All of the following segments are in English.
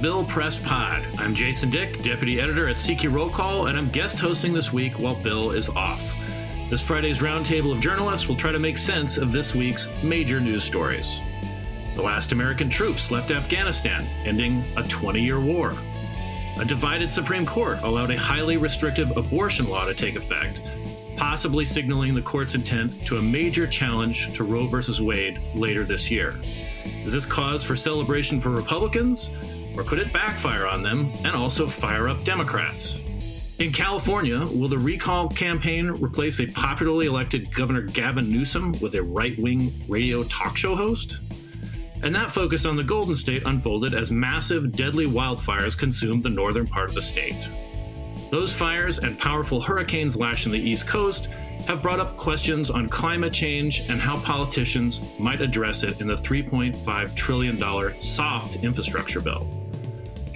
Bill Press Pod. I'm Jason Dick, Deputy Editor at CQ Roll Call, and I'm guest hosting this week while Bill is off. This Friday's roundtable of journalists will try to make sense of this week's major news stories. The last American troops left Afghanistan, ending a 20 year war. A divided Supreme Court allowed a highly restrictive abortion law to take effect, possibly signaling the court's intent to a major challenge to Roe v. Wade later this year. Is this cause for celebration for Republicans, or could it backfire on them and also fire up Democrats? In California, will the recall campaign replace a popularly elected Governor Gavin Newsom with a right wing radio talk show host? And that focus on the Golden State unfolded as massive, deadly wildfires consumed the northern part of the state. Those fires and powerful hurricanes lashing the East Coast have brought up questions on climate change and how politicians might address it in the $3.5 trillion soft infrastructure bill.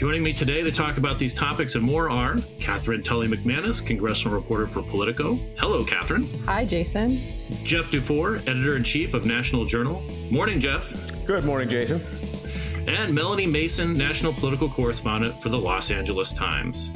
Joining me today to talk about these topics and more are Katherine Tully McManus, congressional reporter for Politico. Hello, Katherine. Hi, Jason. Jeff Dufour, editor in chief of National Journal. Morning, Jeff. Good morning, Jason. And Melanie Mason, national political correspondent for the Los Angeles Times.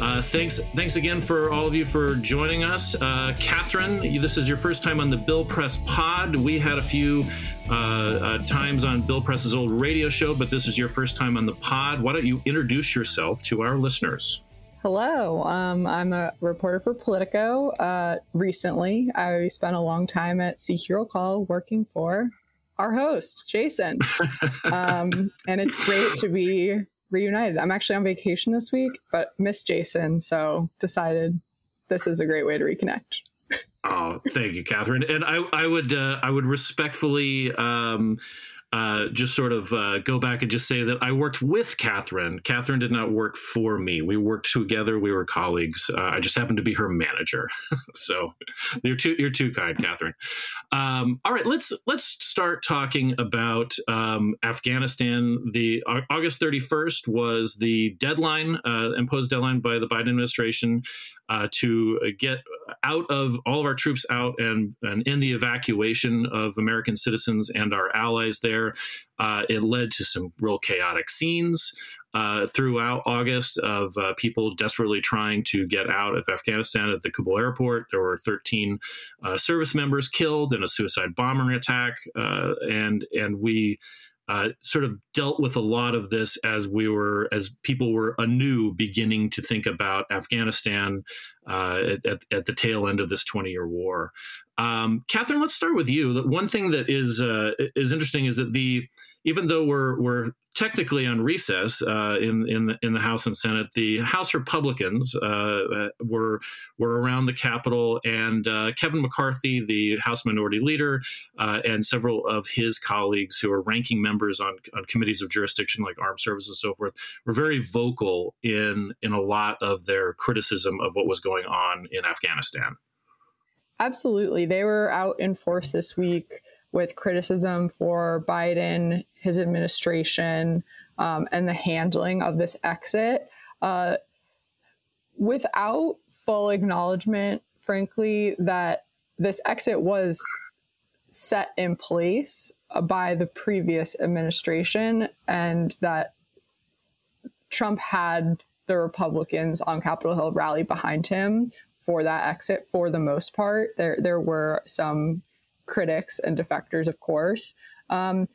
Uh, thanks, thanks again for all of you for joining us. Uh, Katherine, this is your first time on the Bill Press Pod. We had a few uh, uh, times on Bill Press's old radio show, but this is your first time on the pod. Why don't you introduce yourself to our listeners? Hello, um, I'm a reporter for Politico. Uh, recently, I spent a long time at CQ Roll Call working for our host, Jason. um, and it's great to be reunited. I'm actually on vacation this week, but miss Jason, so decided this is a great way to reconnect. Oh, thank you, Katherine. And I, I would, uh, I would respectfully um, uh, just sort of uh, go back and just say that I worked with Katherine. Katherine did not work for me. We worked together. We were colleagues. Uh, I just happened to be her manager. so you're too you're too kind, Katherine. Um, all right, let's let's start talking about um, Afghanistan. The August 31st was the deadline uh, imposed deadline by the Biden administration uh, to get out of all of our troops out and, and end the evacuation of American citizens and our allies there. Uh, it led to some real chaotic scenes. Uh, throughout August, of uh, people desperately trying to get out of Afghanistan at the Kabul airport. There were 13 uh, service members killed in a suicide bombing attack, uh, and and we uh, sort of dealt with a lot of this as we were as people were anew beginning to think about Afghanistan uh, at, at, the tail end of this 20 year war. Um, Katherine, let's start with you. One thing that is uh, is interesting is that the even though we're we're technically on recess uh, in in the, in the House and Senate, the House Republicans uh, uh were were around the Capitol, and uh, Kevin McCarthy, the House Minority Leader, uh, and several of his colleagues who are ranking members on, on committees of jurisdiction like Armed Services and so forth, were very vocal in in a lot of their criticism of what was going on in Afghanistan. Absolutely, they were out in force this week with criticism for Biden, his administration, um, and the handling of this exit uh, without full acknowledgement, frankly, that this exit was set in place by the previous administration and that Trump had the Republicans on Capitol Hill rally behind him for that exit for the most part. There there were some critics and defectors, of course. Um,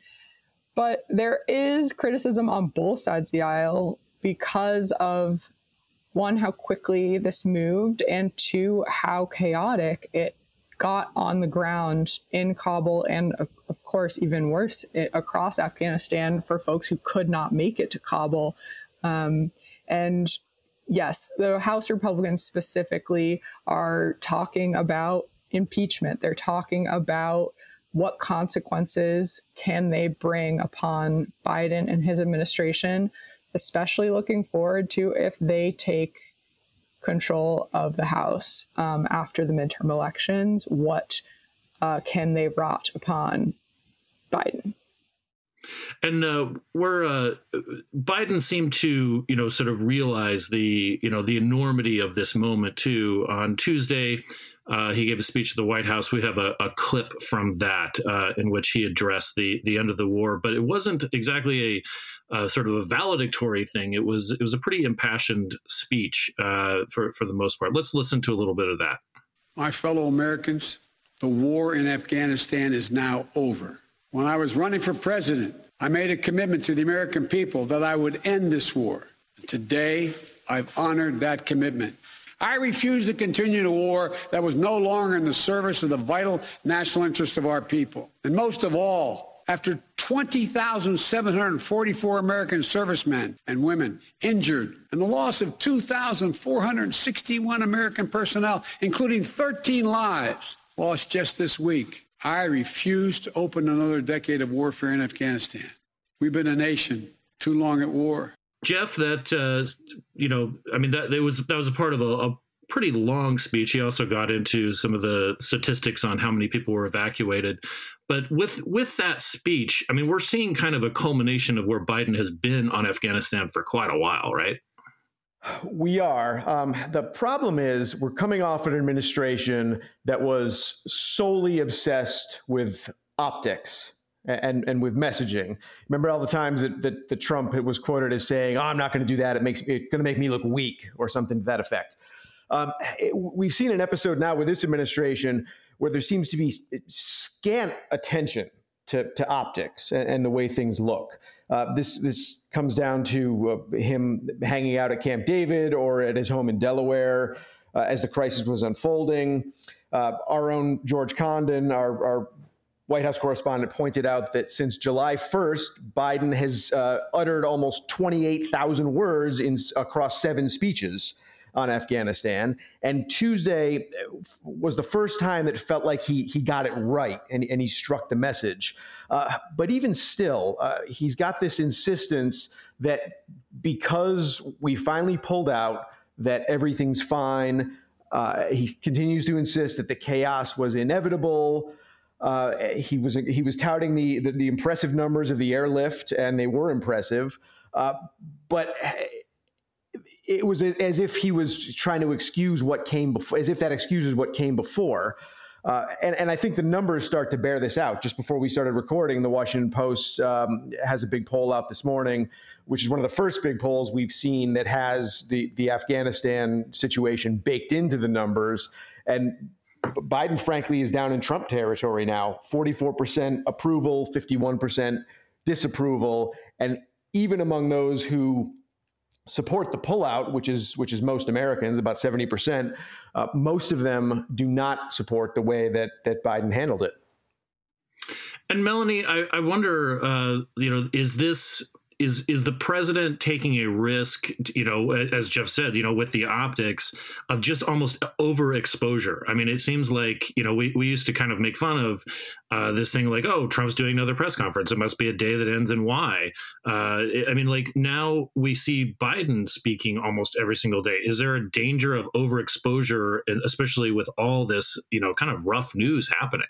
but there is criticism on both sides of the aisle because of one, how quickly this moved, and two, how chaotic it got on the ground in Kabul, and of course, even worse, it, across Afghanistan for folks who could not make it to Kabul. Um, and yes, the House Republicans specifically are talking about impeachment. They're talking about what consequences can they bring upon Biden and his administration, especially looking forward to if they take control of the House um, after the midterm elections. What uh, can they rot upon Biden? And uh, where uh, Biden seemed to, you know, sort of realize the, you know, the enormity of this moment too. On Tuesday, uh, he gave a speech at the White House. We have a, a clip from that uh, in which he addressed the the end of the war, but it wasn't exactly a, a sort of a valedictory thing. It was it was a pretty impassioned speech uh, for for the most part. Let's listen to a little bit of that. My fellow Americans, the war in Afghanistan is now over. When I was running for president, I made a commitment to the American people that I would end this war. Today, I've honored that commitment. I refuse to continue a war that was no longer in the service of the vital national interests of our people. And most of all, after 20,744 American servicemen and women injured and the loss of 2,461 American personnel, including 13 lives lost just this week, I refuse to open another decade of warfare in Afghanistan. We've been a nation too long at war. Jeff, that uh, you know, I mean, that, was that was a part of a, a pretty long speech. He also got into some of the statistics on how many people were evacuated. But with with that speech, I mean, we're seeing kind of a culmination of where Biden has been on Afghanistan for quite a while, right? We are. Um, the problem is we're coming off an administration that was solely obsessed with optics and and with messaging. Remember all the times that, that, that Trump was quoted as saying, oh, "I'm not going to do that. It makes it going to make me look weak," or something to that effect. Um, it, we've seen an episode now with this administration where there seems to be scant attention to, to optics and, and the way things look. Uh, this this comes down to uh, him hanging out at Camp David or at his home in Delaware uh, as the crisis was unfolding. Uh, our own George Condon, our, our, White House correspondent, pointed out that since July 1st, Biden has uh, uttered almost 28,000 words in, across seven speeches on Afghanistan. And Tuesday was the first time that felt like he he got it right and, and he struck the message. Uh, but even still, uh, he's got this insistence that because we finally pulled out, that everything's fine. Uh, he continues to insist that the chaos was inevitable. Uh, he was he was touting the, the, the impressive numbers of the airlift, and they were impressive. Uh, but it was as if he was trying to excuse what came before, as if that excuses what came before. Uh, and, and I think the numbers start to bear this out. Just before we started recording, the Washington Post um, has a big poll out this morning, which is one of the first big polls we've seen that has the, the Afghanistan situation baked into the numbers. And Biden, frankly, is down in Trump territory now 44% approval, 51% disapproval. And even among those who support the pullout, which is which is most Americans, about seventy percent. Uh, most of them do not support the way that that Biden handled it. And Melanie, I, I wonder, uh, you know, is this is is the president taking a risk you know as jeff said you know with the optics of just almost overexposure? I mean it seems like you know we, we used to kind of make fun of uh, this thing like oh trump's doing another press conference. It must be a day that ends in y. Uh, i mean like now we see biden speaking almost every single day. Is there a danger of overexposure especially with all this you know kind of rough news happening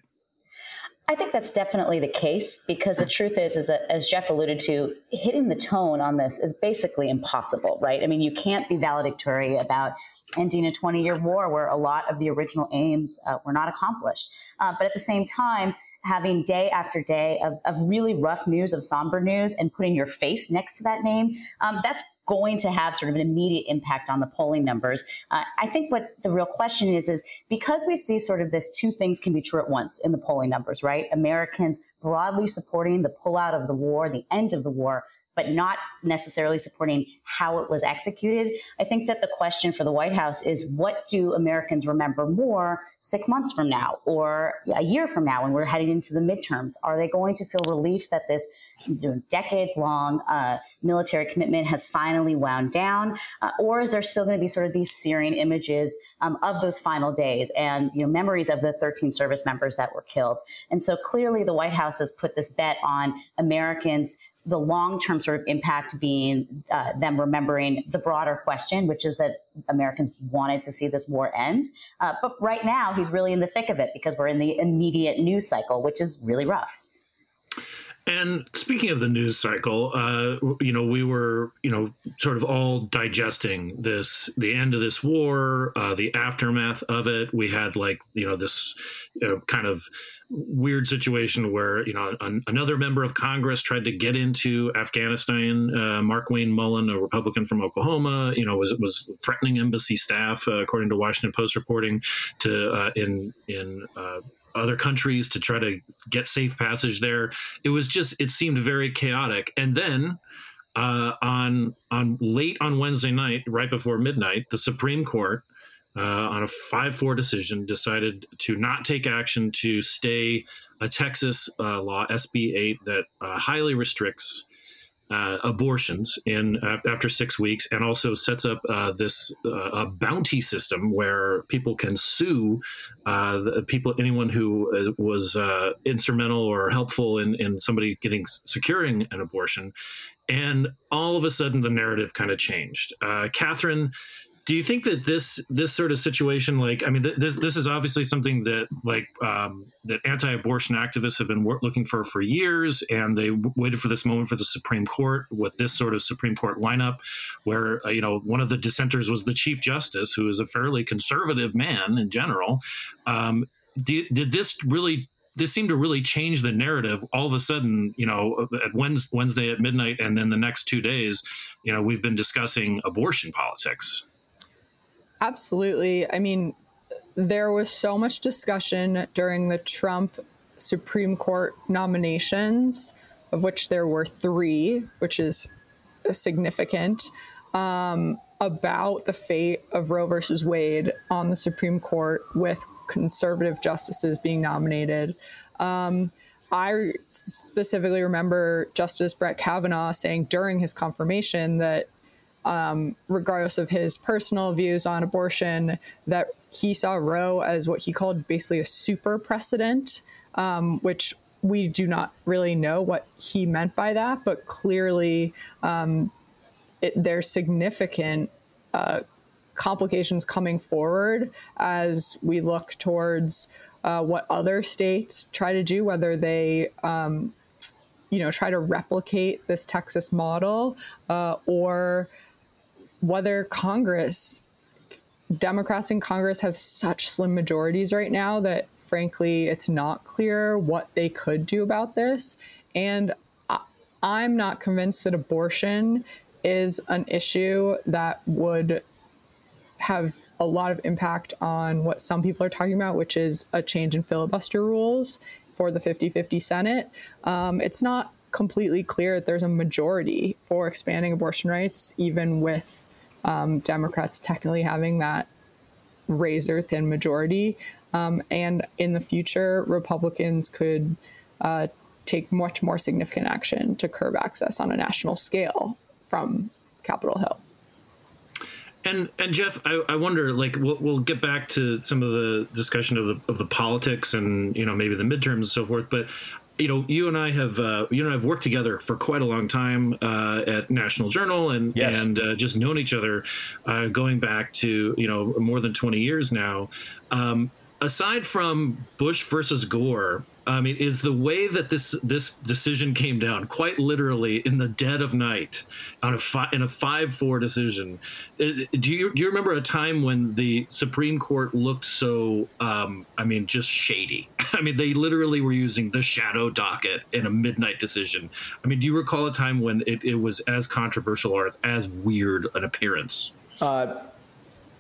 I think that's definitely the case because the truth is, is that as Jeff alluded to, hitting the tone on this is basically impossible, right? I mean, you can't be valedictory about ending a 20-year war where a lot of the original aims uh, were not accomplished. Uh, but at the same time, having day after day of, of really rough news, of somber news, and putting your face next to that name, um, that's going to have sort of an immediate impact on the polling numbers. Uh, I think what the real question is is because we see sort of this two things can be true at once in the polling numbers, right? Americans broadly supporting the pullout of the war, the end of the war, but not necessarily supporting how it was executed. I think that the question for the White House is what do Americans remember more six months from now or a year from now when we're heading into the midterms? Are they going to feel relief that this you know, decades long uh, military commitment has finally wound down? Uh, or is there still going to be sort of these searing images um, of those final days and you know, memories of the 13 service members that were killed? And so clearly the White House has put this bet on Americans the long term sort of impact being uh, them remembering the broader question, which is that Americans wanted to see this war end. Uh, but right now, he's really in the thick of it because we're in the immediate news cycle, which is really rough. And speaking of the news cycle, uh, you know, we were, you know, sort of all digesting this, the end of this war, uh, the aftermath of it. We had like, you know, this you know, kind of weird situation where, you know, an, another member of Congress tried to get into Afghanistan. Uh, Markwayne Mullin, a Republican from Oklahoma, you know, was was threatening embassy staff, uh, according to Washington Post reporting, to uh, in in uh, other countries to try to get safe passage there. It was just it seemed very chaotic. And then uh, on on late on Wednesday night, right before midnight, the Supreme Court uh, on a five four decision decided to not take action to stay a Texas uh, law SB eight that uh, highly restricts uh, abortions in uh, after six weeks, and also sets up uh, this uh, a bounty system where people can sue uh, people, anyone who uh, was instrumental or helpful in, in somebody getting securing an abortion. And all of a sudden, the narrative kind of changed. Katherine do you think that this this sort of situation like i mean th- this this is obviously something that like um, that anti-abortion activists have been looking for for years and they w- waited for this moment for the supreme court with this sort of supreme court lineup where uh, you know one of the dissenters was the chief justice who is a fairly conservative man in general. Um, did, did this really this seemed to really change the narrative. All of a sudden you know at wednesday at midnight and then the next two days you know we've been discussing abortion politics Absolutely. I mean, there was so much discussion during the Trump Supreme Court nominations, of which there were three, which is significant, um, about the fate of Roe versus Wade on the Supreme Court with conservative justices being nominated. Um, I specifically remember Justice Brett Kavanaugh saying during his confirmation that um, regardless of his personal views on abortion, that he saw Roe as what he called basically a super precedent, um, which we do not really know what he meant by that, but clearly um, it, there's significant uh, complications coming forward as we look towards uh, what other states try to do, whether they um, you know try to replicate this Texas model uh, or whether Congress, Democrats in Congress have such slim majorities right now that frankly, it's not clear what they could do about this. And I'm not convinced that abortion is an issue that would have a lot of impact on what some people are talking about, which is a change in filibuster rules for the 50 50 Senate. Um, it's not completely clear that there's a majority for expanding abortion rights, even with um, Democrats technically having that razor thin majority. Um, and in the future, Republicans could uh, take much more significant action to curb access on a national scale from Capitol Hill. And and Jeff, I, I wonder, like, we'll, we'll get back to some of the discussion of the of the politics and you know maybe the midterms and so forth. But you know, you and I have uh, you know I've worked together for quite a long time uh, at National Journal and yes. and uh, just known each other uh, going back to you know more than twenty years now. Um, aside from Bush versus Gore, I mean, is the way that this this decision came down quite literally in the dead of night on a fi- in a five four decision. Do you do you remember a time when the Supreme Court looked so? Um, I mean, just shady. I mean, they literally were using the shadow docket in a midnight decision. I mean, do you recall a time when it, it was as controversial or as weird an appearance? Uh,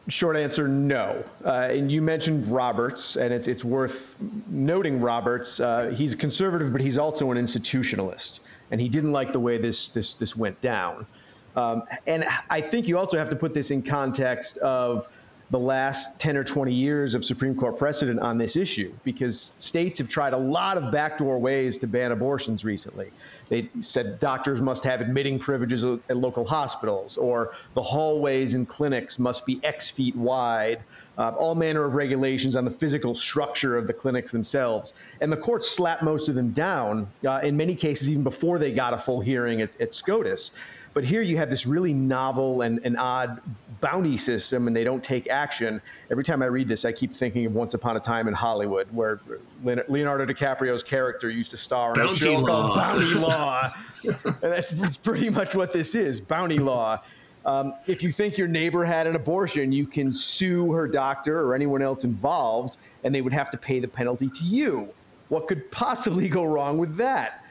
Short answer, no. Uh, and you mentioned Roberts, and it's it's worth noting Roberts. Uh, he's a conservative, but he's also an institutionalist. and he didn't like the way this this this went down. Um, and I think you also have to put this in context of the last 10 or 20 years of Supreme Court precedent on this issue because states have tried a lot of backdoor ways to ban abortions recently. They said doctors must have admitting privileges at local hospitals, or the hallways in clinics must be X feet wide, uh, all manner of regulations on the physical structure of the clinics themselves. And the courts slapped most of them down, uh, in many cases, even before they got a full hearing at, at SCOTUS. But here you have this really novel and, and odd bounty system, and they don't take action. Every time I read this, I keep thinking of Once Upon a Time in Hollywood, where Leonardo DiCaprio's character used to star in bounty a show law. called Bounty Law. and that's, that's pretty much what this is bounty law. Um, if you think your neighbor had an abortion, you can sue her doctor or anyone else involved, and they would have to pay the penalty to you. What could possibly go wrong with that?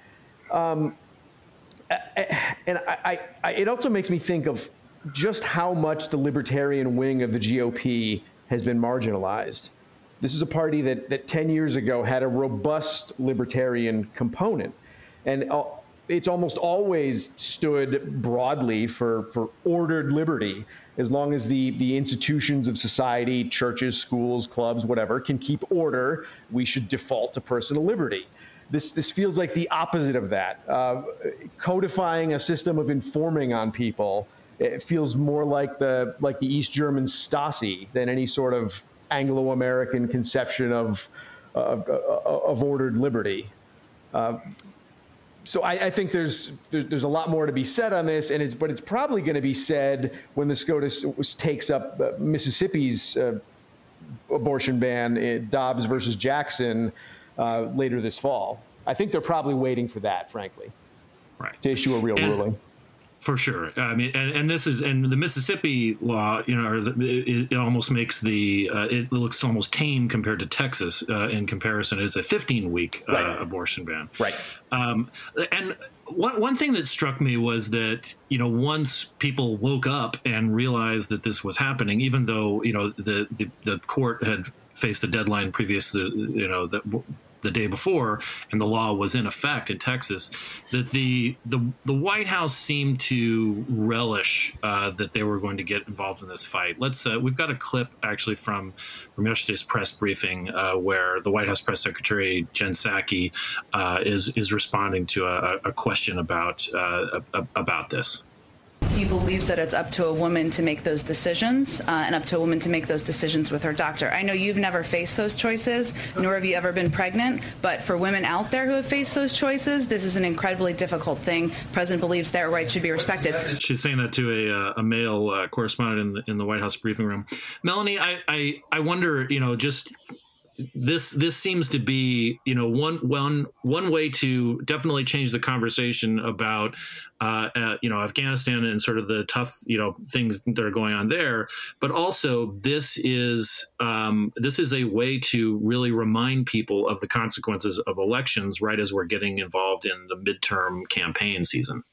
Um, and I, I, it also makes me think of just how much the libertarian wing of the GOP has been marginalized. This is a party that, that 10 years ago had a robust libertarian component. And it's almost always stood broadly for, for ordered liberty. As long as the, the institutions of society, churches, schools, clubs, whatever, can keep order, we should default to personal liberty. This, this feels like the opposite of that. Uh, codifying a system of informing on people it feels more like the like the East German Stasi than any sort of Anglo-American conception of of, of ordered liberty. Uh, so I, I, think there's, there's, there's a lot more to be said on this, and it's but it's probably going to be said when the SCOTUS takes up uh, Mississippi's uh, abortion ban, uh, Dobbs versus Jackson, uh, later this fall. I think they're probably waiting for that, frankly, right, to issue a real and, ruling for sure. I mean, and, and this is and the Mississippi law, you know, it, it almost makes the uh, it looks almost tame compared to Texas uh, in comparison. It's a 15 week uh, right. abortion ban. Right. Um, and one one thing that struck me was that you know once people woke up and realized that this was happening, even though you know the the, the court had faced a deadline previous to you know that the day before, and the law was in effect in Texas, that the the, the White House seemed to relish uh, that they were going to get involved in this fight. Let's uh, we've got a clip actually from from yesterday's press briefing uh, where the White House press secretary Jen Psaki uh, is is responding to a, a question about uh, about this. He believes that it's up to a woman to make those decisions uh, and up to a woman to make those decisions with her doctor. I know you've never faced those choices, nor have you ever been pregnant, but for women out there who have faced those choices, this is an incredibly difficult thing. President believes their rights should be respected. She's saying that to a, uh, a male uh, correspondent in the, in the White House briefing room. Melanie, I, I, I wonder, you know, just this this seems to be you know one one one way to definitely change the conversation about uh, uh, you know Afghanistan and sort of the tough you know things that are going on there, but also this is um, this is a way to really remind people of the consequences of elections right as we're getting involved in the midterm campaign season.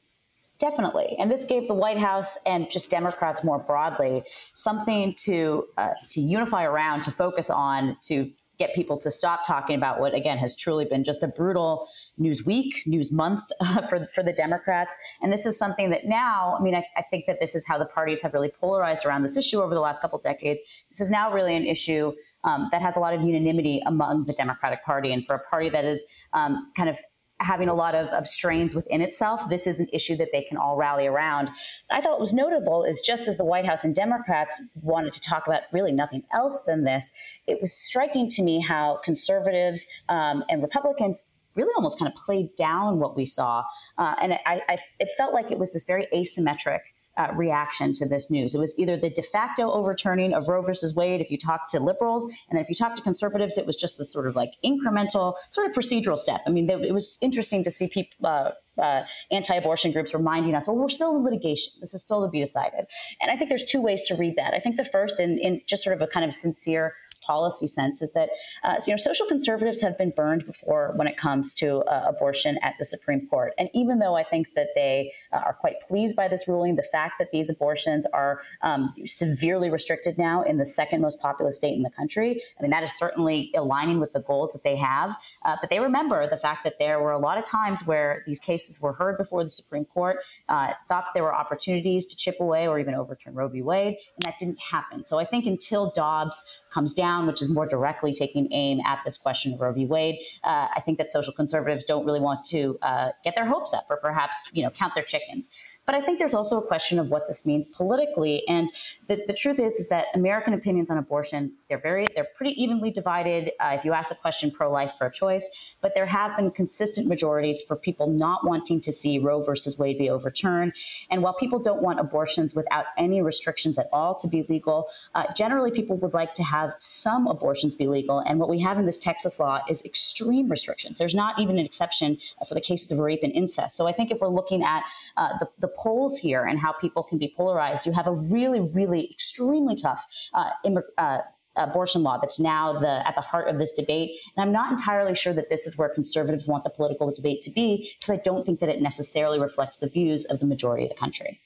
Definitely, and this gave the White House and just Democrats more broadly something to uh, to unify around, to focus on, to get people to stop talking about what again has truly been just a brutal news week, news month uh, for for the Democrats. And this is something that now, I mean, I, I, think that this is how the parties have really polarized around this issue over the last couple decades. This is now really an issue. Um, that has a lot of unanimity among the Democratic Party, and for a party that is um, kind of having a lot of, of, strains within itself. This is an issue that they can all rally around. I thought what was notable is just as the White House and Democrats wanted to talk about really nothing else than this, it was striking to me how conservatives um, and Republicans really almost kind of played down what we saw. Uh, and I, I, it felt like it was this very asymmetric uh, reaction to this news. It was either the de facto overturning of Roe versus Wade if you talk to liberals, and then if you talk to conservatives, it was just this sort of like incremental, sort of procedural step. I mean, it was interesting to see people. Uh, uh, anti-abortion groups reminding us, well, we're still in litigation. This is still to be decided. And I think there's two ways to read that. I think the first, in, in just sort of a kind of sincere policy sense is that uh, so, you know social conservatives have been burned before when it comes to uh, abortion at the Supreme Court, and even though I think that they uh, are quite pleased by this ruling, the fact that these abortions are um, severely restricted now in the second most populous state in the country, I mean that is certainly aligning with the goals that they have. Uh, but they remember the fact that there were a lot of times where these cases were heard before the Supreme Court, uh, thought there were opportunities to chip away or even overturn Roe v. Wade, and that didn't happen. So I think until Dobbs comes down, which is more directly taking aim at this question of Roe v. Wade, uh, I think that social conservatives don't really want to uh, get their hopes up or perhaps you know count their chickens. But I think there's also a question of what this means politically. And the, the truth is, is that American opinions on abortion, they're very, they're pretty evenly divided. Uh, if you ask the question pro-life, pro-choice, but there have been consistent majorities for people not wanting to see Roe versus Wade be overturned. And while people don't want abortions without any restrictions at all to be legal, uh, generally people would like to have some abortions be legal. And what we have in this Texas law is extreme restrictions. There's not even an exception for the cases of rape and incest. So I think if we're looking at uh, the, the polls here and how people can be polarized, you have a really, really extremely tough uh, uh, abortion law that's now the at the heart of this debate. And I'm not entirely sure that this is where conservatives want the political debate to be, because I don't think that it necessarily reflects the views of the majority of the country.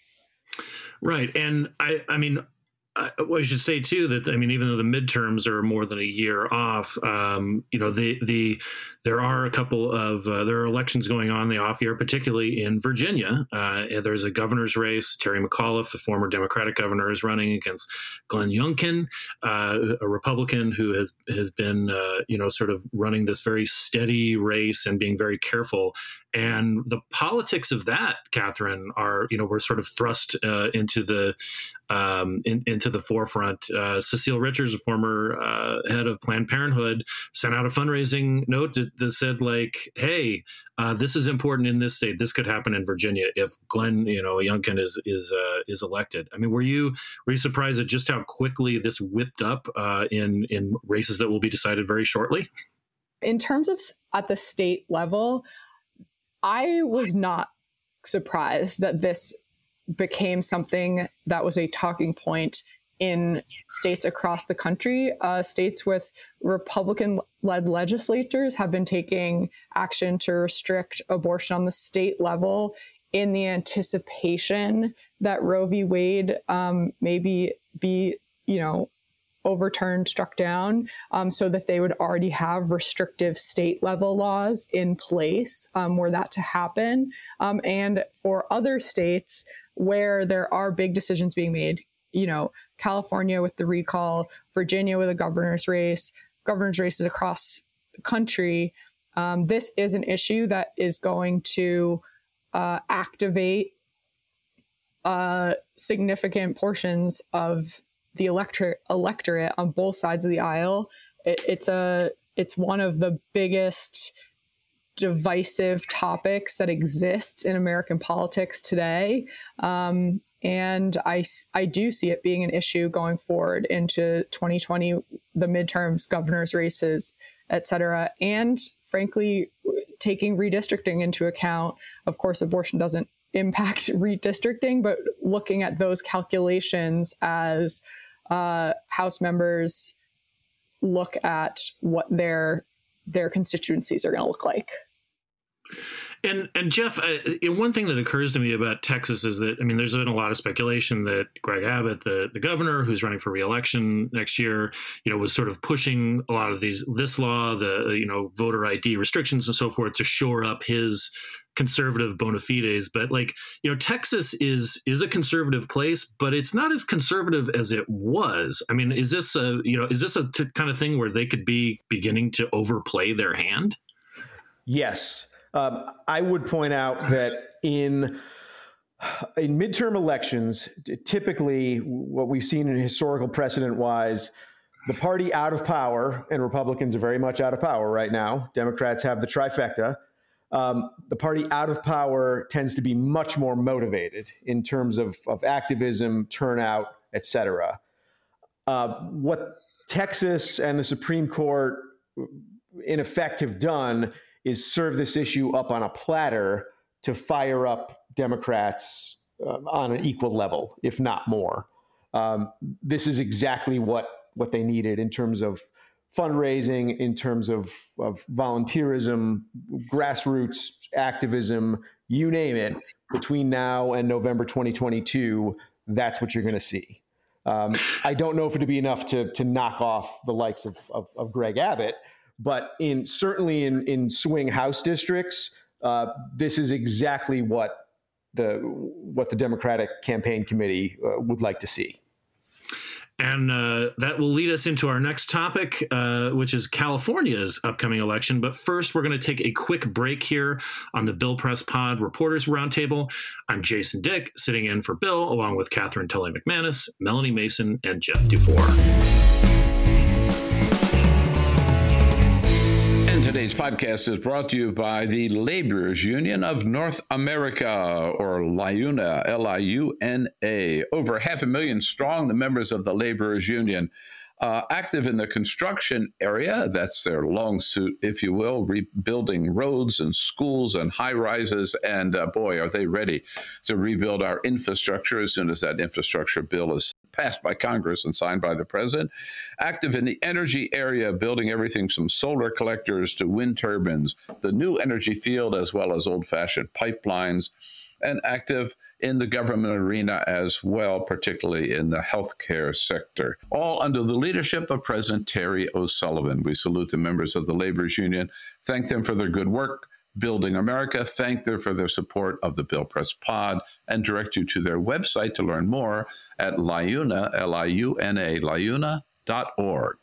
Right, and I, I mean, I, well, I should say too that I mean, even though the midterms are more than a year off, um, you know, the the there are a couple of uh, there are elections going on the off year, particularly in Virginia. Uh, there's a governor's race. Terry McAuliffe, the former Democratic governor, is running against Glenn Youngkin, uh, a Republican who has has been uh, you know sort of running this very steady race and being very careful. And the politics of that, Katherine, are you know we're sort of thrust uh, into the um, in, into the forefront. Uh, Cecile Richards, a former head of Planned Parenthood, sent out a fundraising note to, that said like, "Hey, uh, this is important in this state. This could happen in Virginia if Glenn, you know, Youngkin is is uh, is elected." I mean, were you were you surprised at just how quickly this whipped up uh, in in races that will be decided very shortly? In terms of at the state level, I was not surprised that this became something that was a talking point in states across the country. Uh, states with Republican led legislatures have been taking action to restrict abortion on the state level in the anticipation that Roe v. Wade um, maybe be, you know, overturned, struck down, um, so that they would already have restrictive state level laws in place um, were that to happen. Um, and for other states where there are big decisions being made, you know, California with the recall, Virginia with a governor's race, governor's races across the country. Um, this is an issue that is going to uh, activate uh, significant portions of the electorate electorate on both sides of the aisle. It, it's a it's one of the biggest divisive topics that exist in American politics today. Um, and I, I do see it being an issue going forward into 2020, the midterms, governor's races, et cetera. And frankly, taking redistricting into account, of course, abortion doesn't impact redistricting, but looking at those calculations as uh, House members look at what their their constituencies are going to look like. And and Jeff, uh, one thing that occurs to me about Texas is that I mean, there's been a lot of speculation that Greg Abbott, the the governor who's running for reelection next year, you know, was sort of pushing a lot of these this law, the you know voter ID restrictions and so forth to shore up his conservative bona fides. But like you know texas is is a conservative place but it's not as conservative as it was. I mean is this a you know is this a t- kind of thing where they could be beginning to overplay their hand? Yes um, I would point out that in in midterm elections, typically what we've seen in historical precedent wise, the party out of power, and Republicans are very much out of power right now. Democrats have the trifecta. Um, the party out of power tends to be much more motivated in terms of, of activism, turnout, et cetera. Uh, what Texas and the Supreme Court, in effect, have done is serve this issue up on a platter to fire up Democrats uh, on an equal level, if not more. Um, this is exactly what what they needed in terms of fundraising, in terms of, of volunteerism, grassroots activism, you name it, between now and November 2022, that's what you're going to see. Um, I don't know if it'd be enough to to knock off the likes of, of, of Greg Abbott, but in certainly in in swing House districts, uh, this is exactly what the what the Democratic campaign committee uh, would like to see. And uh, that will lead us into our next topic, uh, which is California's upcoming election. But first, we're going to take a quick break here on the Bill Press Pod Reporters Roundtable. I'm Jason Dick, sitting in for Bill, along with Katherine Tully McManus, Melanie Mason, and Jeff Dufour. Today's podcast is brought to you by the Laborers Union of North America, or LIUNA, L I U N A. Over half a million strong, the members of the Laborers Union. Uh, active in the construction area. That's their long suit, if you will, rebuilding roads and schools and high rises. And uh, boy, are they ready to rebuild our infrastructure as soon as that infrastructure bill is passed by Congress and signed by the president. Active in the energy area, building everything from solar collectors to wind turbines, the new energy field, as well as old fashioned pipelines. And active in the government arena as well, particularly in the healthcare sector, all under the leadership of President Terry O'Sullivan. We salute the members of the Laborers Union, thank them for their good work, Building America. Thank them for their support of the Bill Press Pod and direct you to their website to learn more at liuna, L-I-U-N-A, liuna.org.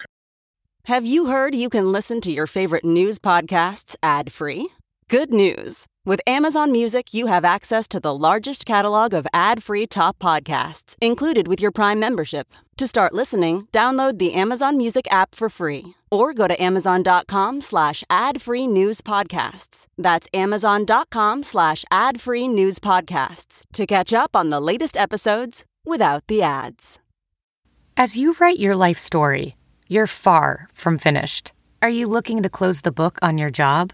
Have you heard you can listen to your favorite news podcasts ad-free? Good news. With Amazon Music, you have access to the largest catalog of ad-free top podcasts included with your Prime membership. To start listening, download the Amazon Music app for free or go to amazon.com slash ad-free news podcasts. That's amazon.com slash ad-free news podcasts to catch up on the latest episodes without the ads. As you write your life story, you're far from finished. Are you looking to close the book on your job?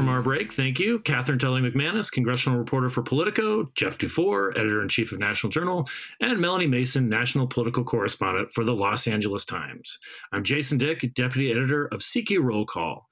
From our break. Thank you. Katherine Tully McManus, congressional reporter for Politico, Jeff Dufour, editor in chief of National Journal, and Melanie Mason, national political correspondent for the Los Angeles Times. I'm Jason Dick, deputy editor of CQ Roll Call.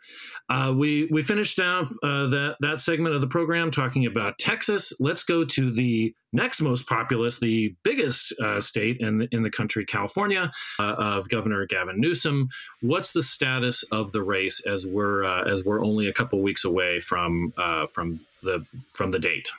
Uh, we we finished down uh, that that segment of the program talking about Texas. Let's go to the next most populous, the biggest uh, state in the, in the country, California, uh, of Governor Gavin Newsom. What's the status of the race as we're uh, as we're only a couple weeks away from uh, from the from the date?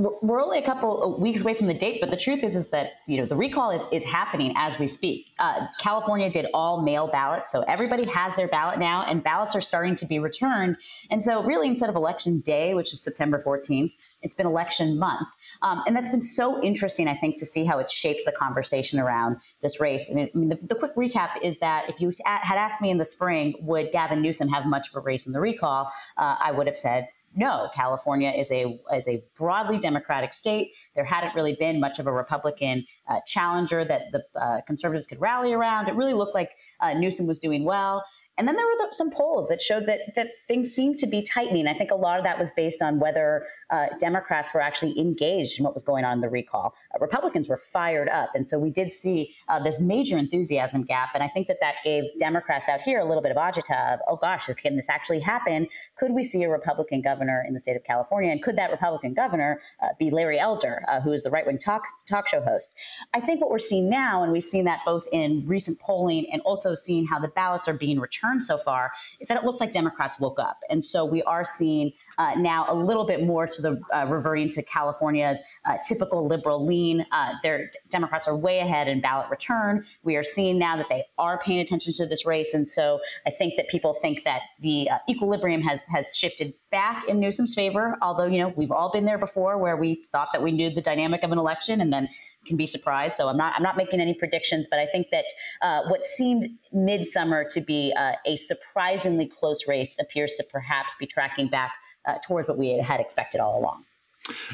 We're only a couple weeks away from the date, but the truth is, is that you know the recall is is happening as we speak. Uh, California did all mail ballots, so everybody has their ballot now, and ballots are starting to be returned. And so, really, instead of election day, which is September 14th, it's been election month, um, and that's been so interesting. I think to see how it shapes the conversation around this race. And it, I mean, the, the, quick recap is that if you had asked me in the spring, would Gavin Newsom have much of a race in the recall, uh, I would have said no, California is a is a broadly Democratic state. There hadn't really been much of a Republican uh, challenger that the uh, conservatives could rally around. It really looked like uh, Newsom was doing well. And then there were some polls that showed that that things seemed to be tightening. I think a lot of that was based on whether uh, Democrats were actually engaged in what was going on in the recall. Uh, Republicans were fired up, and so we did see uh, this major enthusiasm gap. And I think that that gave Democrats out here a little bit of agita of, oh gosh, can this actually happen? Could we see a Republican governor in the state of California, and could that Republican governor uh, be Larry Elder, uh, who is the right wing talk talk show host? I think what we're seeing now, and we've seen that both in recent polling and also seeing how the ballots are being returned so far, is that it looks like Democrats woke up, and so we are seeing uh, now a little bit more to the uh, reverting to California's uh, typical liberal lean. Uh, their Democrats are way ahead in ballot return. We are seeing now that they are paying attention to this race, and so I think that people think that the uh, equilibrium has has shifted back in Newsom's favor. Although you know we've all been there before, where we thought that we knew the dynamic of an election, and then can be surprised. So I'm not I'm not making any predictions, but I think that uh, what seemed midsummer to be uh, a surprisingly close race appears to perhaps be tracking back uh, towards what we had expected all along.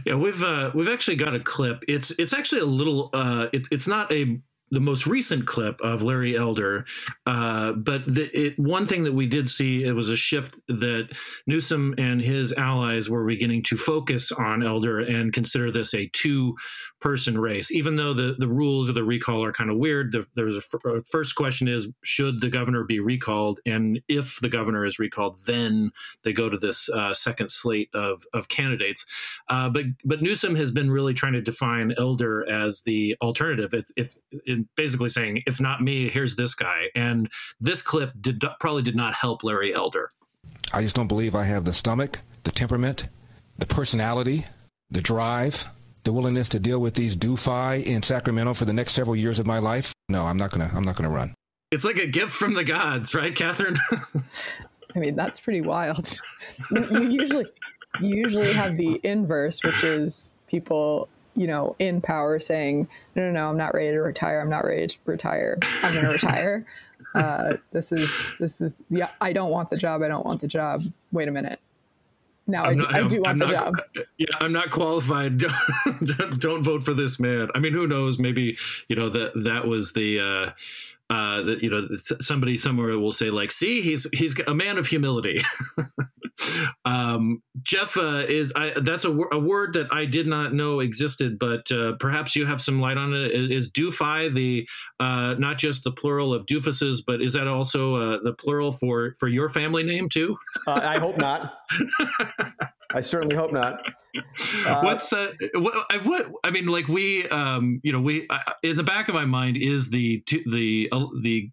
Yeah, we've uh, we've actually got a clip. It's it's actually a little. Uh, it, it's not a the most recent clip of Larry Elder. Uh, but the, it, one thing that we did see it was a shift that Newsom and his allies were beginning to focus on Elder and consider this a two person race. Even though the, the rules of the recall are kind of weird, the, there's a uh, first question is should the governor be recalled? And if the governor is recalled, then they go to this uh, second slate of, of candidates. Uh, but but Newsom has been really trying to define Elder as the alternative. If, if basically saying, if not me, here's this guy. And this clip did probably did not help Larry Elder. I just don't believe I have the stomach, the temperament, the personality, the drive the willingness to deal with these doofi in Sacramento for the next several years of my life, no, I'm not gonna. I'm not gonna run. It's like a gift from the gods, right, Katherine? I mean, that's pretty wild. you usually you usually have the inverse, which is people, you know, in power saying, "No, no, no, I'm not ready to retire. I'm not ready to retire. I'm going to retire." Uh, this is this is yeah. I don't want the job. I don't want the job. Wait a minute. Now I, not, I, do want I'm the not, job. Yeah, I'm not qualified. Don't, don't, vote for this man. I mean, who knows? Maybe you know that that was the. Uh, uh, you know somebody somewhere will say like, "See, he's he's a man of humility." um, Jeff uh, is I, that's a, a, word that I did not know existed, but uh, perhaps you have some light on it. Is doofi the uh, not just the plural of doofuses, but is that also uh, the plural for for your family name too? Uh, I hope not. I certainly hope not. Uh, What's uh, what, what? I mean, like we, um, you know, we uh, in the back of my mind is the the uh, the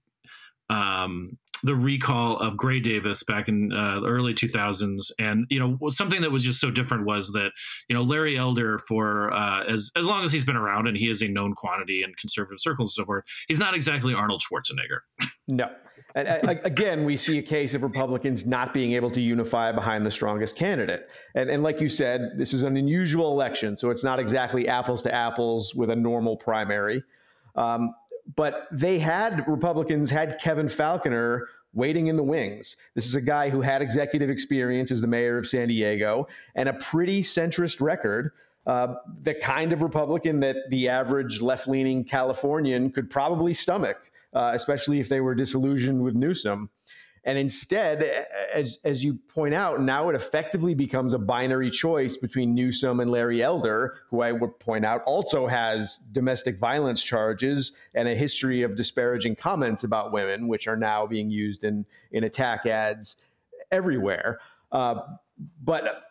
um the recall of Gray Davis back in uh, early 2000s, and you know something that was just so different was that you know Larry Elder for uh, as as long as he's been around and he is a known quantity in conservative circles and so forth, he's not exactly Arnold Schwarzenegger. No, and uh, again, we see a case of Republicans not being able to unify behind the strongest candidate. And, and like you said, this is an unusual election, so it's not exactly apples to apples with a normal primary. Um, but they had Republicans had Kevin Faulconer waiting in the wings. This is a guy who had executive experience as the mayor of San Diego and a pretty centrist record. Uh, the kind of Republican that the average left leaning Californian could probably stomach uh, especially if they were disillusioned with Newsom. And instead, as, as you point out, now it effectively becomes a binary choice between Newsom and Larry Elder, who I would point out also has domestic violence charges and a history of disparaging comments about women, which are now being used in, in attack ads everywhere. Uh, but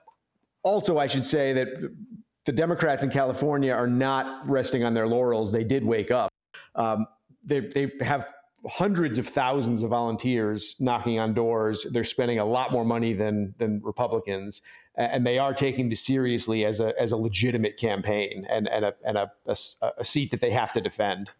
also, I should say that the Democrats in California are not resting on their laurels. They did wake up. Um, they they have hundreds of thousands of volunteers knocking on doors. They're spending a lot more money than than Republicans, and they are taking this seriously as a as a legitimate campaign and and a and a, a, a seat that they have to defend.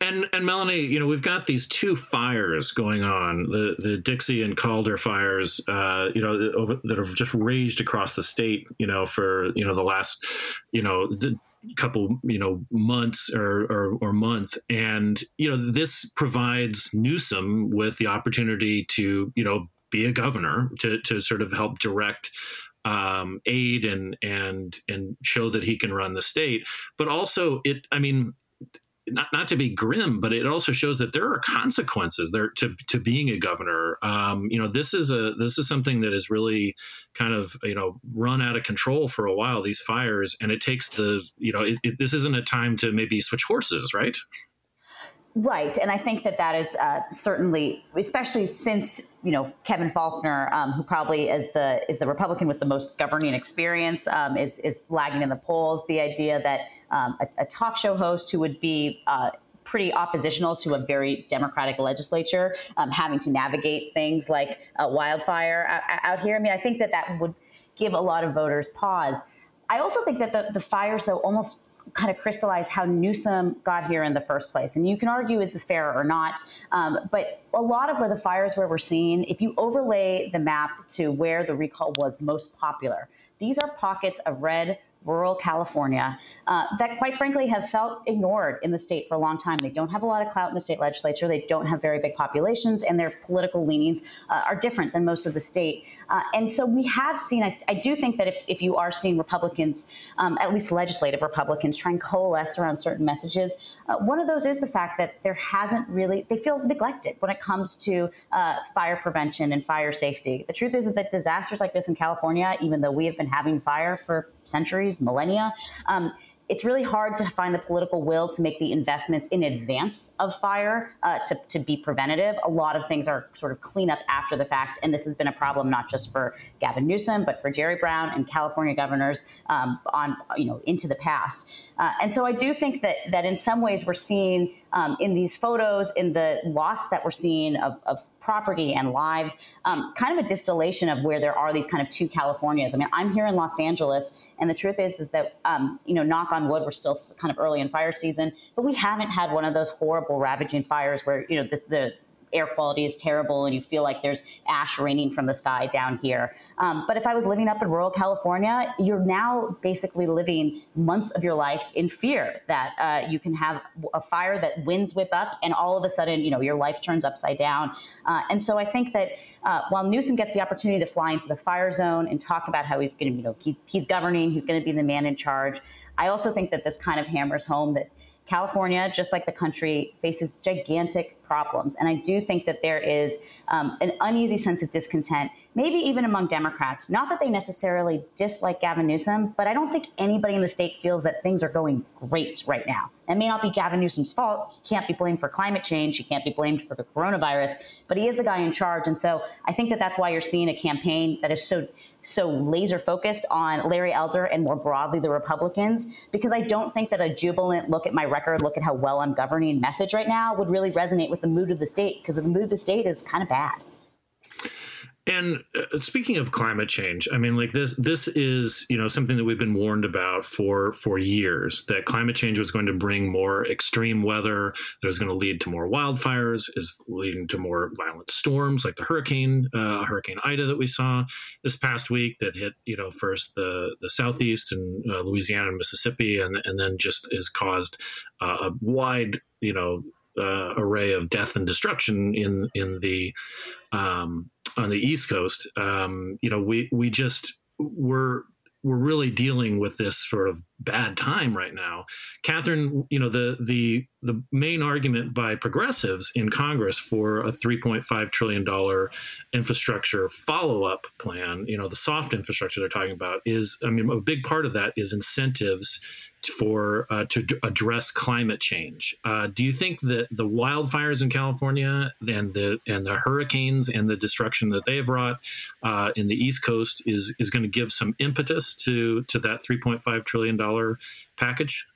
And and Melanie, you know, we've got these two fires going on the the Dixie and Caldor fires, uh, you know, over, that have just raged across the state, you know, for you know the last, you know, couple you know months or, or, or month. And you know this provides Newsom with the opportunity to you know be a governor to to sort of help direct um, aid and and and show that he can run the state. But also it I mean not, not to be grim, but it also shows that there are consequences there to, to being a governor. Um, you know, this is a this is something that is really kind of you know run out of control for a while. These fires, and it takes the you know it, it, this isn't a time to maybe switch horses, right? Right, and I think that that is uh, certainly, especially since you know Kevin Faulconer, um, who probably is the is the Republican with the most governing experience, um, is is lagging in the polls. The idea that um, a, a, talk show host who would be uh, pretty oppositional to a very democratic legislature, um, having to navigate things like wildfire out, out, here. I mean, I think that that would give a lot of voters pause. I also think that the, the fires, though, almost kind of crystallize how Newsom got here in the first place. And you can argue is this fair or not, um, but a lot of where the fires where we're seeing, if you overlay the map to where the recall was most popular, these are pockets of red rural California uh, that, quite frankly, have felt ignored in the state for a long time. They don't have a lot of clout in the state legislature. They don't have very big populations, and their political leanings uh, are different than most of the state. Uh, and so we have seen, I, I, do think that if, if you are seeing Republicans, um, at least legislative Republicans, try and coalesce around certain messages, uh, one of those is the fact that there hasn't really, they feel neglected when it comes to uh, fire prevention and fire safety. The truth is, is that disasters like this in California, even though we have been having fire for centuries, millennia, um, it's really hard to find the political will to make the investments in advance of fire uh, to, to be preventative. A lot of things are sort of cleanup after the fact, and this has been a problem not just for Gavin Newsom, but for Jerry Brown and California governors um, on you know into the past. Uh, and so I do think that that in some ways we're seeing um, in these photos, in the loss that we're seeing of, of property and lives, um, kind of a distillation of where there are these kind of two Californias. I mean, I'm here in Los Angeles, and the truth is, is that um, you know, knock on wood, we're still kind of early in fire season, but we haven't had one of those horrible, ravaging fires where you know the, the air quality is terrible and you feel like there's ash raining from the sky down here. Um, but if I was living up in rural California, you're now basically living months of your life in fear that uh, you can have a fire that winds whip up and all of a sudden, you know, your life turns upside down. Uh, and so I think that uh, while Newsom gets the opportunity to fly into the fire zone and talk about how he's going to, you know, he's, he's governing, he's going to be the man in charge. I also think that this kind of hammers home that California, just like the country, faces gigantic problems. And I do think that there is um, an uneasy sense of discontent, maybe even among Democrats. Not that they necessarily dislike Gavin Newsom, but I don't think anybody in the state feels that things are going great right now. It may not be Gavin Newsom's fault. He can't be blamed for climate change. He can't be blamed for the coronavirus, but he is the guy in charge. And so I think that that's why you're seeing a campaign that is so so laser focused on Larry Elder and more broadly the Republicans, because I don't think that a jubilant look at my record, look at how well I'm governing message right now would really resonate with the mood of the state, because the mood of the state is kind of bad. And uh, speaking of climate change, I mean, like this, this is you know something that we've been warned about for for years. That climate change was going to bring more extreme weather. That was going to lead to more wildfires. Is leading to more violent storms, like the hurricane, uh, Hurricane Ida that we saw this past week, that hit you know first the the southeast and uh, Louisiana and Mississippi, and and then just has caused uh, a wide you know uh, array of death and destruction in in the um, on the East Coast, um, you know, we we just we're we're really dealing with this sort of bad time right now. Katherine, you know, the the the main argument by progressives in Congress for a 3.5 trillion dollar infrastructure follow-up plan, you know, the soft infrastructure they're talking about is I mean a big part of that is incentives for uh, to address climate change. Uh, do you think that the wildfires in California and the and the hurricanes and the destruction that they've wrought uh, in the East Coast is is going to give some impetus to to that 3.5 trillion dollar package?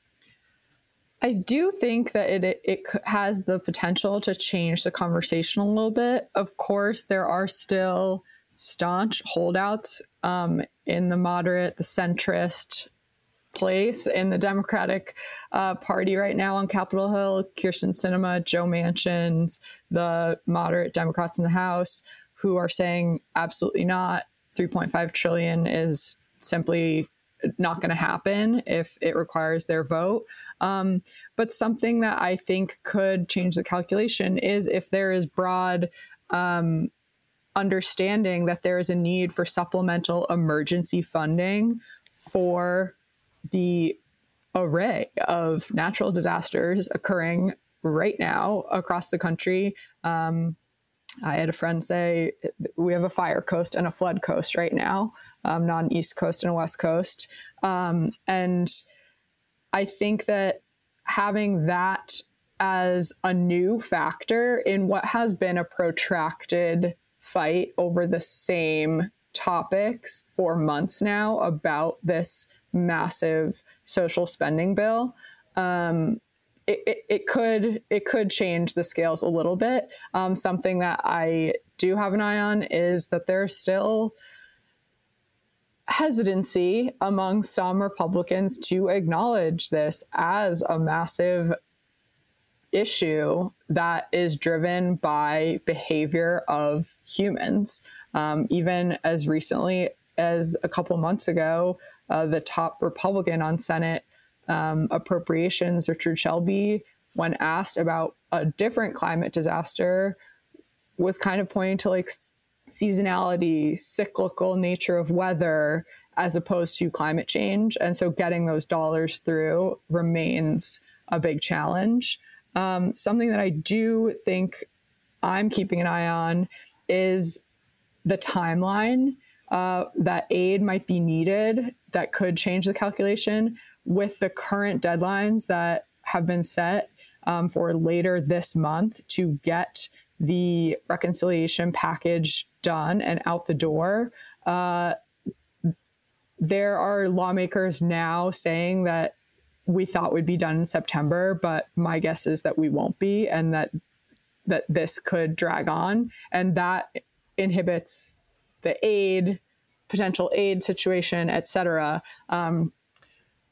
I do think that it, it has the potential to change the conversation a little bit. Of course, there are still staunch holdouts um, in the moderate, the centrist, place in the Democratic uh, Party right now on Capitol Hill. Kyrsten Sinema, Joe Manchin's, the moderate Democrats in the House, who are saying absolutely not. 3.5 trillion is simply not going to happen if it requires their vote. Um, but something that I think could change the calculation is if there is broad um, understanding that there is a need for supplemental emergency funding for the array of natural disasters occurring right now across the country. Um, I had a friend say we have a fire coast and a flood coast right now, um, not an east coast and a west coast. Um, and I think that having that as a new factor in what has been a protracted fight over the same topics for months now about this massive social spending bill, um, it, it, could it could change the scales a little bit. Um, something that I do have an eye on is that there's still hesitancy among some Republicans to acknowledge this as a massive issue that is driven by behavior of humans. Um, even as recently as a couple months ago, uh, the top Republican on Senate um, appropriations, Richard Shelby, when asked about a different climate disaster, was kind of pointing to like seasonality, cyclical nature of weather, as opposed to climate change. And so getting those dollars through remains a big challenge. Um, something that I do think I'm keeping an eye on is the timeline uh, that aid might be needed that could change the calculation with the current deadlines that have been set um, for later this month to get the reconciliation package done and out the door. Uh, there are lawmakers now saying that we thought would be done in September, but my guess is that we won't be, and that that this could drag on, and that inhibits the aid, potential aid situation, et cetera. Um,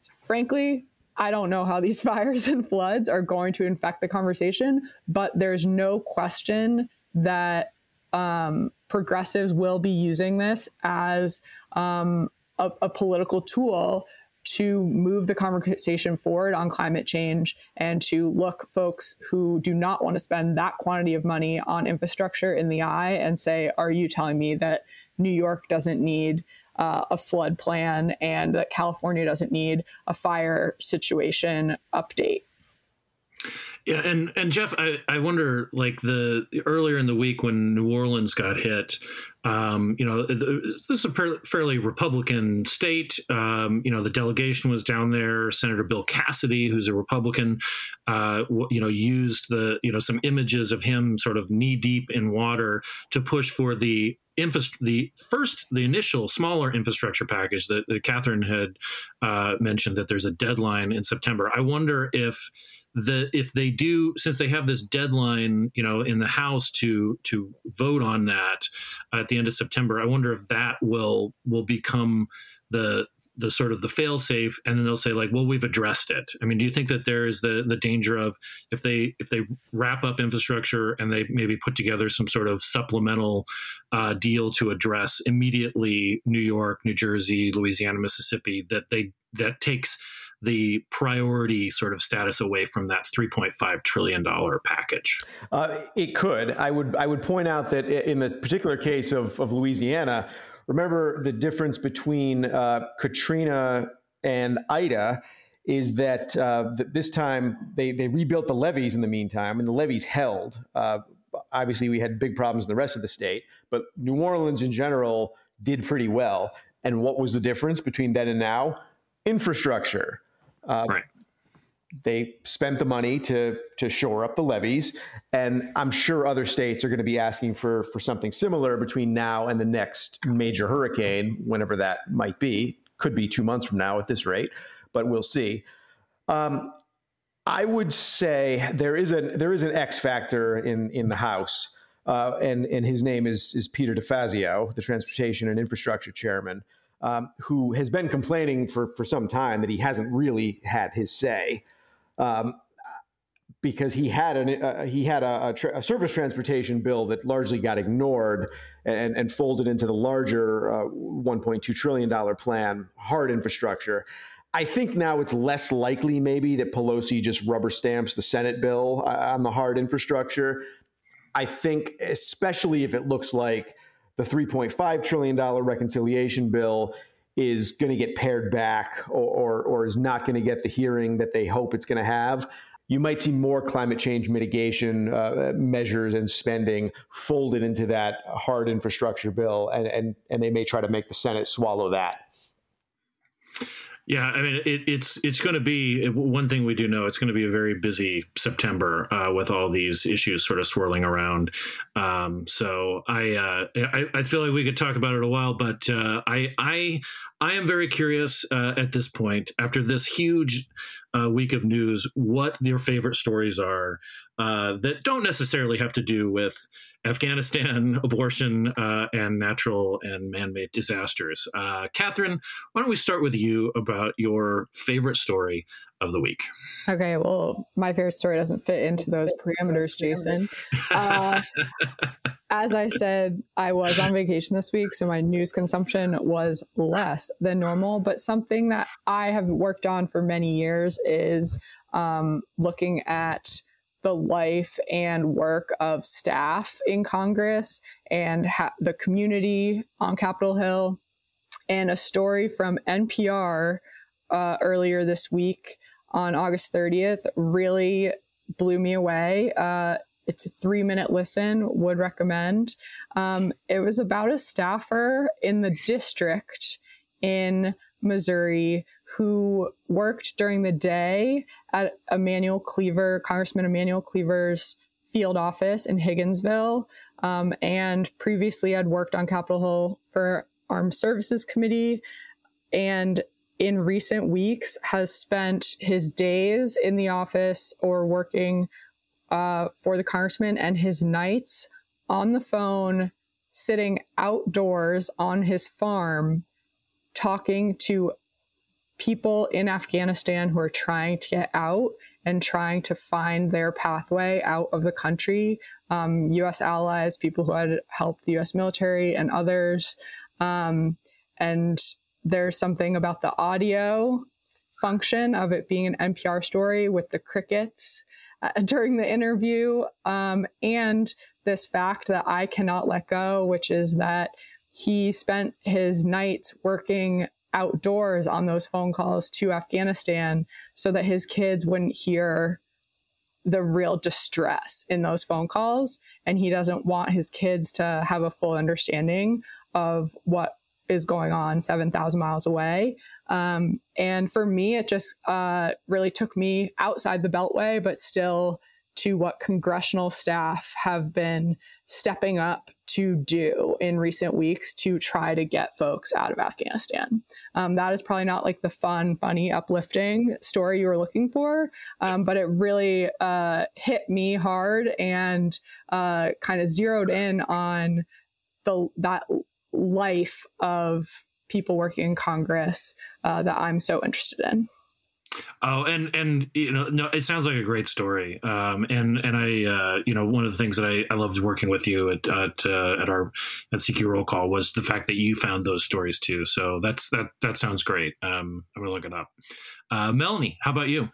so frankly, I don't know how these fires and floods are going to infect the conversation, but there's no question that um, progressives will be using this as um, a, a political tool to move the conversation forward on climate change and to look folks who do not want to spend that quantity of money on infrastructure in the eye and say, Are you telling me that New York doesn't need uh, a flood plan and that California doesn't need a fire situation update? Yeah, and and Jeff, I, I wonder like the earlier in the week when New Orleans got hit, um, you know, this is a fairly Republican state. Um, you know, the delegation was down there. Senator Bill Cassidy, who's a Republican, uh, you know, used the you know some images of him sort of knee deep in water to push for the infra- the first, the initial smaller infrastructure package that, that Katherine had uh, mentioned that there's a deadline in September. I wonder if the if they do since they have this deadline you know in the house to to vote on that at the end of september i wonder if that will will become the the sort of the fail safe and then they'll say like well we've addressed it i mean do you think that there's the the danger of if they if they wrap up infrastructure and they maybe put together some sort of supplemental uh, deal to address immediately new york new jersey louisiana mississippi that they that takes the priority sort of status away from that 3.5 trillion dollar package? Uh, it could. I would. I would point out that in the particular case of, of Louisiana, remember the difference between uh, Katrina and Ida is that uh, this time they, they rebuilt the levees in the meantime, and the levees held. Uh, obviously, we had big problems in the rest of the state, but New Orleans in general did pretty well. And what was the difference between then and now? Infrastructure. Uh, right. They spent the money to to shore up the levees, and I'm sure other states are going to be asking for for something similar between now and the next major hurricane, whenever that might be. Could be two months from now at this rate, but we'll see. Um, I would say there is a there is an X factor in in the House, uh, and and his name is is Peter DeFazio, the Transportation and Infrastructure Chairman um, who has been complaining for, for some time that he hasn't really had his say. Um, because he had an uh, he had a, a, tra- a, surface transportation bill that largely got ignored and, and folded into the larger uh, 1.2 trillion dollar plan, hard infrastructure. I think now it's less likely maybe that Pelosi just rubber stamps the Senate bill uh, on the hard infrastructure. I think, especially if it looks like the $3.5 trillion reconciliation bill is going to get pared back or, or, or is not going to get the hearing that they hope it's going to have, you might see more climate change mitigation uh, measures and spending folded into that hard infrastructure bill, and, and, and they may try to make the Senate swallow that. Yeah, I mean, it, it's it's going to be one thing we do know. It's going to be a very busy September uh, with all these issues sort of swirling around. Um, so I, uh, I, I feel like we could talk about it a while, but uh, I I I am very curious uh, at this point after this huge uh, week of news what your favorite stories are uh, that don't necessarily have to do with Afghanistan, abortion, uh, and natural and man made disasters. Katherine, why don't we start with you about your favorite story of the week? Okay, well, my favorite story doesn't fit into those parameters, Jason. Uh, as I said, I was on vacation this week, so my news consumption was less than normal. But something that I have worked on for many years is um, looking at the life and work of staff in Congress and ha- the community on Capitol Hill. And a story from NPR uh, earlier this week on August 30th really blew me away. Uh, it's a three minute listen, would recommend. Um, it was about a staffer in the district in Missouri who worked during the day at Emanuel Cleaver, Congressman Emanuel Cleaver's field office in Higginsville, um, and previously had worked on Capitol Hill for Armed Services Committee, and in recent weeks has spent his days in the office or working uh, for the congressman and his nights on the phone, sitting outdoors on his farm, talking to people in Afghanistan who are trying to get out and trying to find their pathway out of the country. Um, U.S. allies, people who had helped the U.S. military, and others. Um, and there's something about the audio function of it being an NPR story with the crickets uh, during the interview, um, and this fact that I cannot let go, which is that he spent his nights working outdoors on those phone calls to Afghanistan so that his kids wouldn't hear the real distress in those phone calls. And he doesn't want his kids to have a full understanding of what is going on 7,000 miles away. Um, and for me, it just uh, really took me outside the Beltway, but still to what congressional staff have been stepping up to do in recent weeks to try to get folks out of Afghanistan. Um, that is probably not like the fun, funny, uplifting story you were looking for, um, but it really uh, hit me hard and uh, kind of zeroed in on the that life of people working in Congress uh, that I'm so interested in. Oh, and and you know, no, it sounds like a great story. Um, and and I, uh, you know, one of the things that I, I loved working with you at at, uh, at our at CQ Roll Call was the fact that you found those stories too. So that's that that sounds great. Um, I'm gonna look it up. Uh, Melanie, how about you?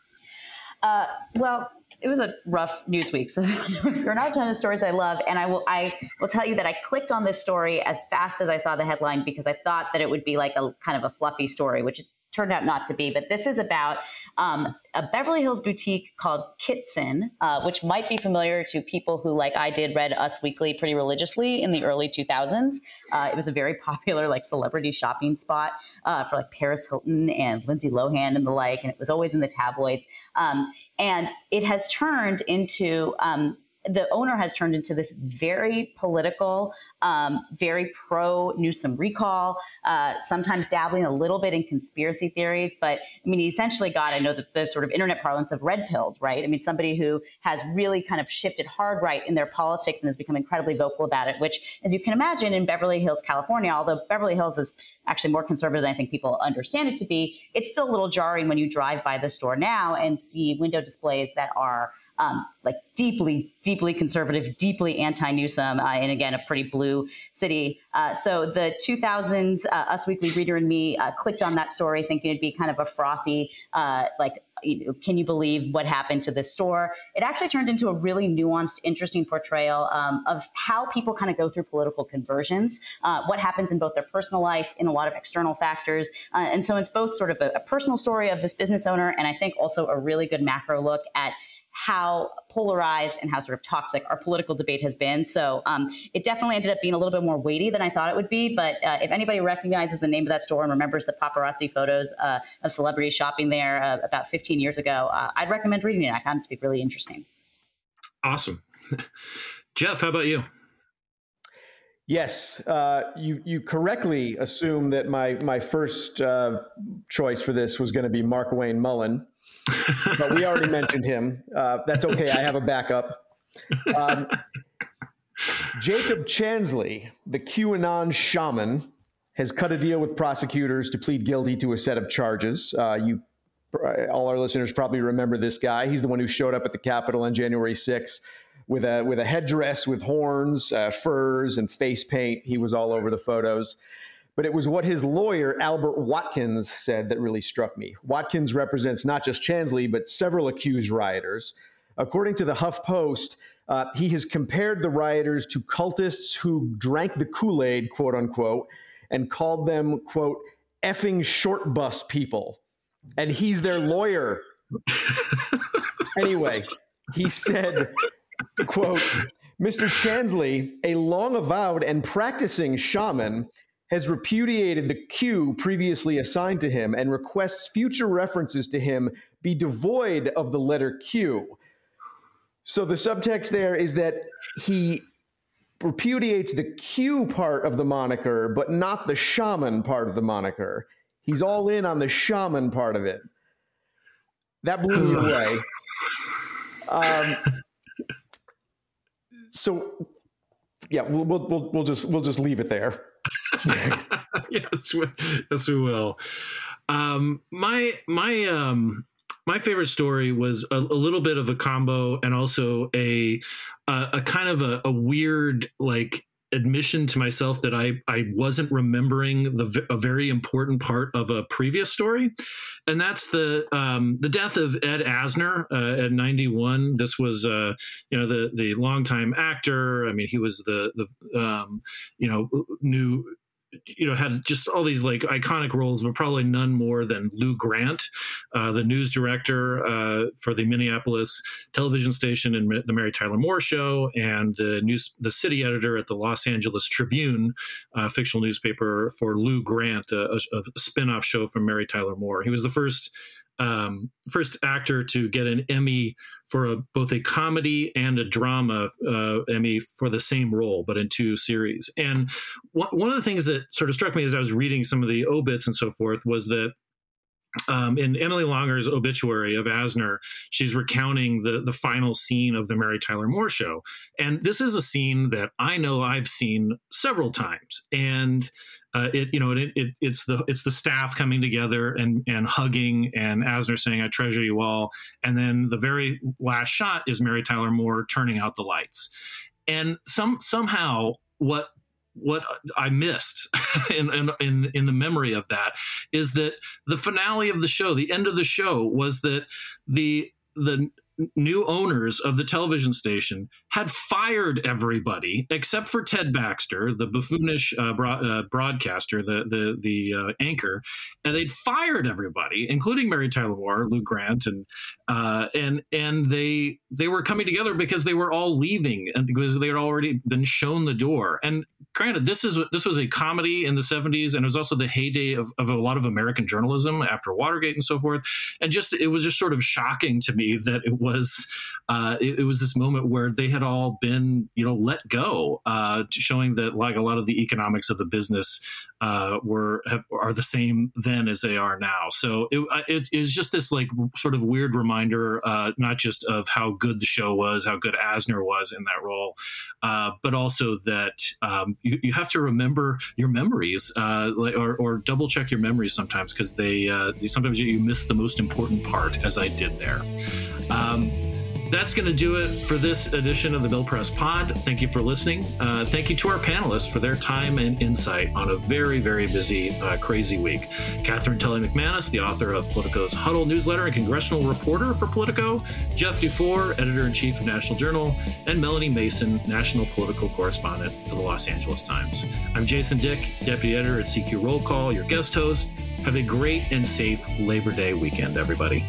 Uh, well, it was a rough news week. So there are not a ton of stories I love, and I will I will tell you that I clicked on this story as fast as I saw the headline because I thought that it would be like a kind of a fluffy story, which turned out not to be. But this is about um, a Beverly Hills boutique called Kitson, uh, which might be familiar to people who, like I did, read Us Weekly pretty religiously in the early 2000s. Uh, it was a very popular, like, celebrity shopping spot uh, for like Paris Hilton and Lindsay Lohan and the like, and it was always in the tabloids. Um, and it has turned into um, the owner has turned into this very political, um, very pro Newsom recall, uh, sometimes dabbling a little bit in conspiracy theories. But I mean, he essentially got, I know the, the sort of internet parlance of red pilled, right? I mean, somebody who has really kind of shifted hard right in their politics and has become incredibly vocal about it, which, as you can imagine, in Beverly Hills, California, although Beverly Hills is actually more conservative than I think people understand it to be, it's still a little jarring when you drive by the store now and see window displays that are um, like deeply, deeply conservative, deeply anti Newsom, uh, and again, a pretty blue city. Uh, so the 2000s, uh, Us Weekly Reader and me uh, clicked on that story thinking it'd be kind of a frothy, uh, like, you know, can you believe what happened to this store? It actually turned into a really nuanced, interesting portrayal um, of how people kind of go through political conversions, uh, what happens in both their personal life, in a lot of external factors. and so it's both sort of a, a personal story of this business owner, and I think also a really good macro look at how polarized and how sort of toxic our political debate has been. So um, it definitely ended up being a little bit more weighty than I thought it would be. But uh, if anybody recognizes the name of that store and remembers the paparazzi photos uh, of celebrities shopping there uh, about 15 years ago, uh, I'd recommend reading it. I found it to be really interesting. Awesome. Jeff, how about you? Yes, uh, you you correctly assume that my my first uh, choice for this was going to be Markwayne Mullin but we already mentioned him. Uh, that's okay. I have a backup. Um, Jacob Chansley, the QAnon shaman, has cut a deal with prosecutors to plead guilty to a set of charges. Uh, you, all our listeners probably remember this guy. He's the one who showed up at the Capitol on January 6th, with a with a headdress with horns, uh, furs, and face paint. He was all over the photos. But it was what his lawyer, Albert Watkins, said that really struck me. Watkins represents not just Chansley, but several accused rioters. According to the Huff Post, uh, he has compared the rioters to cultists who drank the Kool Aid, quote unquote, and called them, quote, effing short bus people. And he's their lawyer. anyway, he said, quote, Mr. Chansley, a long avowed and practicing shaman, has repudiated the Q previously assigned to him and requests future references to him be devoid of the letter Q. So the subtext there is that he repudiates the Q part of the moniker, but not the shaman part of the moniker. He's all in on the shaman part of it. That blew me away. Um, so, yeah, we'll, we'll, we'll, we'll just we'll just leave it there. yes, yes, we will. Um, my my um, my favorite story was a, a, little bit of a combo and also a a, a kind of a, a, weird like admission to myself that I I wasn't remembering the a very important part of a previous story, and that's the um, the death of Ed Asner uh, at 91. This was uh, you know the the longtime actor. I mean, he was the the um, you know new you know had just all these like iconic roles but probably none more than lou grant uh, the news director uh, for the minneapolis television station and the mary tyler moore show and the news the city editor at the los angeles tribune uh, fictional newspaper for lou grant a, a, a spin-off show from mary tyler moore. He was the first um, first actor to get an Emmy for a, both a comedy and a drama uh, Emmy for the same role, but in two series. And one of the things that sort of struck me as I was reading some of the obits and so forth was that um, in Emily Langer's obituary of Asner, she's recounting the the final scene of the Mary Tyler Moore show, and this is a scene that I know I've seen several times, and uh, it you know it, it, it's the it's the staff coming together and and hugging and Asner saying I treasure you all. And then the very last shot is Mary Tyler Moore turning out the lights. And some somehow what what I missed in, in, in the memory of that is that the finale of the show the end of the show was that the the new owners of the television station had fired everybody except for Ted Baxter, the buffoonish uh, uh, broadcaster, the the the uh, anchor, and they'd fired everybody, including Mary Tyler Moore, Lou Grant, and uh, and and they they were coming together because they were all leaving and because they had already been shown the door. And granted, this is this was a comedy in the '70s, and it was also the heyday of, of a lot of American journalism after Watergate and so forth. And just it was just sort of shocking to me that it was uh, it, it, was this moment where they had all been you know let go, uh, showing that like a lot of the economics of the business uh, were have, are the same then as they are now. So it, uh, it is just this like sort of weird reminder, uh, not just of how good the show was, how good Asner was in that role, uh, but also that um, you, you have to remember your memories or, or, double check your memories sometimes because they, they sometimes you miss the most important part, as I did there. Um, that's going to do it for this edition of the Bill Press Pod. Thank you for listening. Uh, thank you to our panelists for their time and insight on a very, very busy, uh, crazy week. Katherine Tully-McManus, the author of Politico's Huddle newsletter and congressional reporter for Politico, Jeff Dufour, editor in chief of National Journal, and Melanie Mason, national political correspondent for the Los Angeles Times. I'm Jason Dick, deputy editor at CQ Roll Call, your guest host. Have a great and safe Labor Day weekend, everybody.